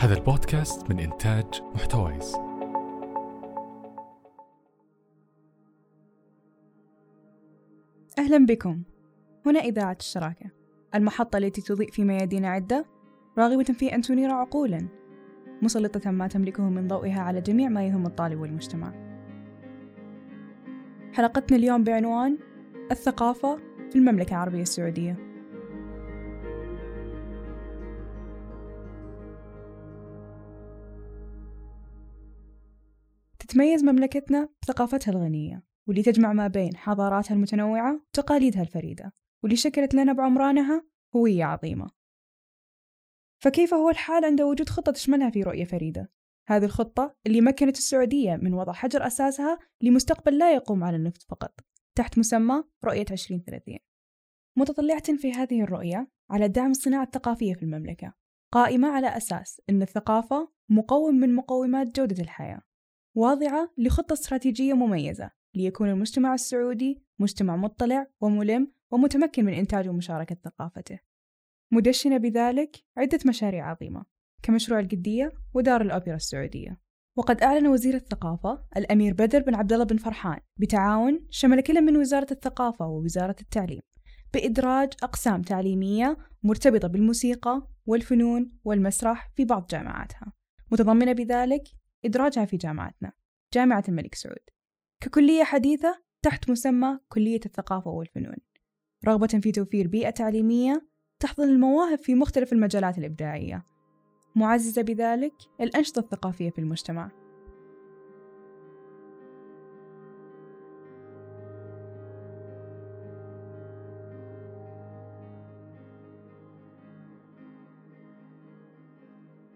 هذا البودكاست من إنتاج محتويس. أهلا بكم. هنا إذاعة الشراكة. المحطة التي تضيء في ميادين عدة راغبة في أن تنير عقولا. مسلطة ما تملكه من ضوئها على جميع ما يهم الطالب والمجتمع. حلقتنا اليوم بعنوان الثقافة في المملكة العربية السعودية. تتميز مملكتنا بثقافتها الغنية واللي تجمع ما بين حضاراتها المتنوعة وتقاليدها الفريدة واللي شكلت لنا بعمرانها هوية عظيمة. فكيف هو الحال عند وجود خطة تشملها في رؤية فريدة؟ هذه الخطة اللي مكنت السعودية من وضع حجر أساسها لمستقبل لا يقوم على النفط فقط تحت مسمى رؤية 2030 متطلعة في هذه الرؤية على دعم الصناعة الثقافية في المملكة قائمة على أساس أن الثقافة مقوم من مقومات جودة الحياة. واضعة لخطة استراتيجية مميزة ليكون المجتمع السعودي مجتمع مطلع وملم ومتمكن من إنتاج ومشاركة ثقافته. مدشنة بذلك عدة مشاريع عظيمة كمشروع القدية ودار الأوبرا السعودية. وقد أعلن وزير الثقافة الأمير بدر بن عبد الله بن فرحان بتعاون شمل كل من وزارة الثقافة ووزارة التعليم بإدراج أقسام تعليمية مرتبطة بالموسيقى والفنون والمسرح في بعض جامعاتها. متضمنة بذلك إدراجها في جامعتنا جامعة الملك سعود. ككلية حديثة تحت مسمى كلية الثقافة والفنون. رغبة في توفير بيئة تعليمية تحضن المواهب في مختلف المجالات الإبداعية. معززة بذلك الأنشطة الثقافية في المجتمع.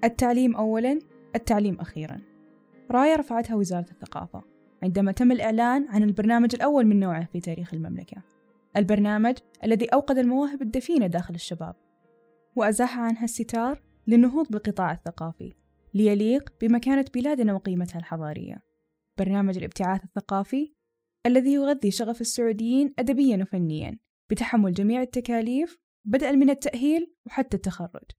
التعليم أولاً التعليم أخيراً. راية رفعتها وزارة الثقافة عندما تم الإعلان عن البرنامج الأول من نوعه في تاريخ المملكة. البرنامج الذي أوقد المواهب الدفينة داخل الشباب. وأزاح عنها الستار للنهوض بالقطاع الثقافي ليليق بمكانة بلادنا وقيمتها الحضارية. برنامج الابتعاث الثقافي الذي يغذي شغف السعوديين أدبيا وفنيا بتحمل جميع التكاليف بدءا من التأهيل وحتى التخرج.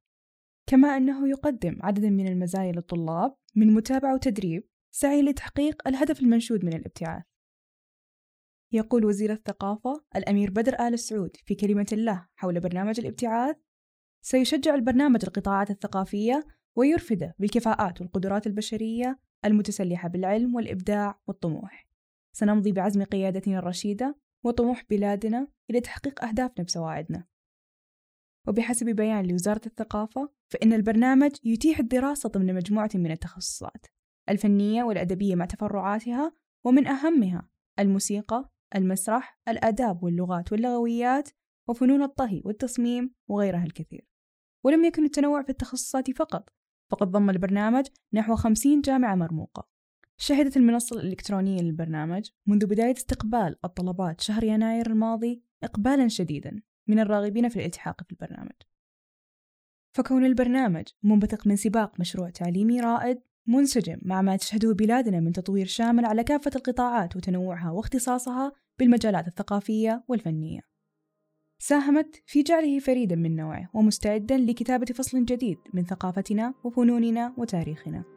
كما أنه يقدم عددا من المزايا للطلاب من متابعة وتدريب سعي لتحقيق الهدف المنشود من الابتعاث. يقول وزير الثقافة الأمير بدر آل سعود في كلمة له حول برنامج الابتعاث سيشجع البرنامج القطاعات الثقافية ويرفده بالكفاءات والقدرات البشرية المتسلحة بالعلم والإبداع والطموح. سنمضي بعزم قيادتنا الرشيدة وطموح بلادنا إلى تحقيق أهدافنا بسواعدنا. وبحسب بيان لوزارة الثقافة فإن البرنامج يتيح الدراسة ضمن مجموعة من التخصصات الفنية والأدبية مع تفرعاتها ومن أهمها الموسيقى، المسرح، الآداب واللغات واللغويات وفنون الطهي والتصميم وغيرها الكثير. ولم يكن التنوع في التخصصات فقط فقد ضم البرنامج نحو خمسين جامعة مرموقة. شهدت المنصة الإلكترونية للبرنامج منذ بداية استقبال الطلبات شهر يناير الماضي إقبالا شديدا. من الراغبين في الالتحاق في البرنامج. فكون البرنامج منبثق من سباق مشروع تعليمي رائد منسجم مع ما تشهده بلادنا من تطوير شامل على كافة القطاعات وتنوعها واختصاصها بالمجالات الثقافية والفنية. ساهمت في جعله فريدا من نوعه ومستعدا لكتابة فصل جديد من ثقافتنا وفنوننا وتاريخنا.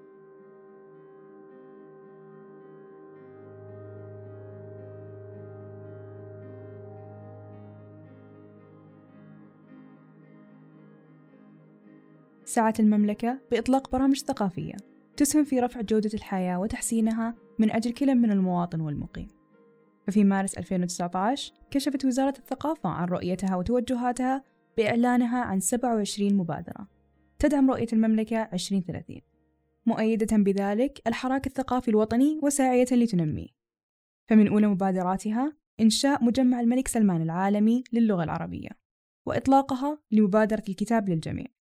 سعت المملكة بإطلاق برامج ثقافية تسهم في رفع جودة الحياة وتحسينها من أجل كل من المواطن والمقيم. ففي مارس 2019 كشفت وزارة الثقافة عن رؤيتها وتوجهاتها بإعلانها عن 27 مبادرة تدعم رؤية المملكة 2030 مؤيدة بذلك الحراك الثقافي الوطني وساعية لتنميه. فمن أولى مبادراتها إنشاء مجمع الملك سلمان العالمي للغة العربية وإطلاقها لمبادرة الكتاب للجميع.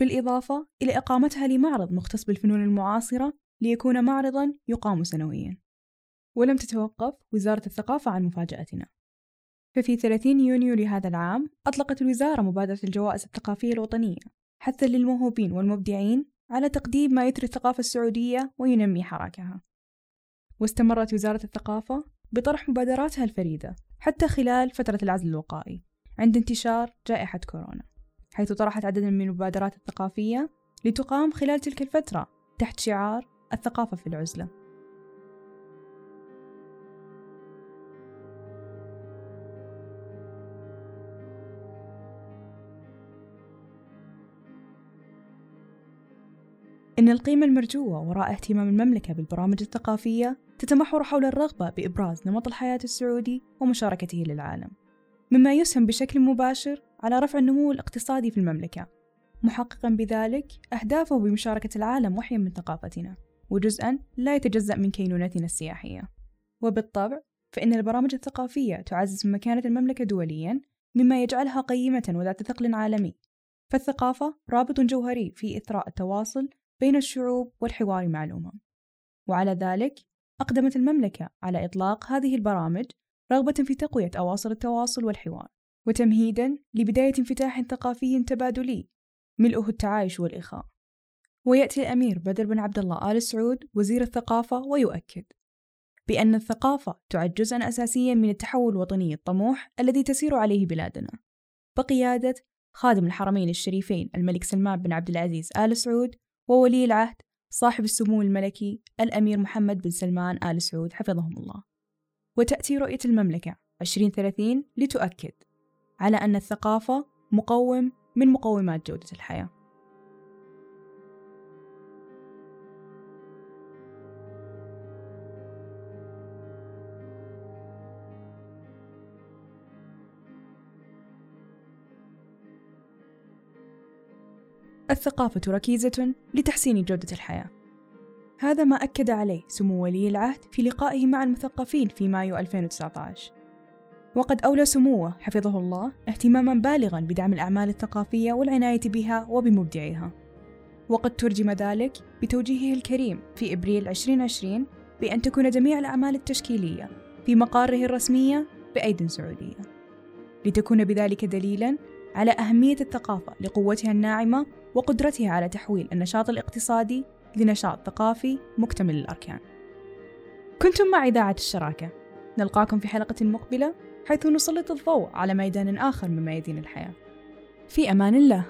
بالإضافة إلى إقامتها لمعرض مختص بالفنون المعاصرة ليكون معرضا يقام سنويا. ولم تتوقف وزارة الثقافة عن مفاجأتنا. ففي 30 يونيو لهذا العام أطلقت الوزارة مبادرة الجوائز الثقافية الوطنية حثا للموهوبين والمبدعين على تقديم ما يثري الثقافة السعودية وينمي حراكها. واستمرت وزارة الثقافة بطرح مبادراتها الفريدة حتى خلال فترة العزل الوقائي عند انتشار جائحة كورونا. حيث طرحت عددا من المبادرات الثقافية لتقام خلال تلك الفترة تحت شعار الثقافة في العزلة. إن القيمة المرجوة وراء اهتمام المملكة بالبرامج الثقافية تتمحور حول الرغبة بإبراز نمط الحياة السعودي ومشاركته للعالم. مما يسهم بشكل مباشر على رفع النمو الاقتصادي في المملكة. محققا بذلك أهدافه بمشاركة العالم وحيا من ثقافتنا وجزءا لا يتجزأ من كينونتنا السياحية. وبالطبع فإن البرامج الثقافية تعزز من مكانة المملكة دوليا مما يجعلها قيمة وذات ثقل عالمي. فالثقافة رابط جوهري في إثراء التواصل بين الشعوب والحوار مع الأمم وعلى ذلك أقدمت المملكة على إطلاق هذه البرامج رغبة في تقوية أواصر التواصل والحوار. وتمهيدا لبداية انفتاح ثقافي تبادلي ملؤه التعايش والإخاء. ويأتي الأمير بدر بن عبد الله آل سعود وزير الثقافة ويؤكد بأن الثقافة تعد جزءا أساسيا من التحول الوطني الطموح الذي تسير عليه بلادنا. بقيادة خادم الحرمين الشريفين الملك سلمان بن عبد العزيز آل سعود وولي العهد صاحب السمو الملكي الأمير محمد بن سلمان آل سعود حفظهم الله. وتأتي رؤية المملكة 2030 لتؤكد على أن الثقافة مقوم من مقومات جودة الحياة. الثقافة ركيزة لتحسين جودة الحياة. هذا ما أكد عليه سمو ولي العهد في لقائه مع المثقفين في مايو 2019 وقد أولى سموه حفظه الله اهتماما بالغا بدعم الأعمال الثقافية والعناية بها وبمبدعيها. وقد ترجم ذلك بتوجيهه الكريم في إبريل 2020 بأن تكون جميع الأعمال التشكيلية في مقاره الرسمية بأيد سعودية. لتكون بذلك دليلا على أهمية الثقافة لقوتها الناعمة وقدرتها على تحويل النشاط الاقتصادي لنشاط ثقافي مكتمل الأركان. كنتم مع إذاعة الشراكة. نلقاكم في حلقة مقبلة. حيث نسلط الضوء على ميدان آخر من ميادين الحياة. في أمان الله.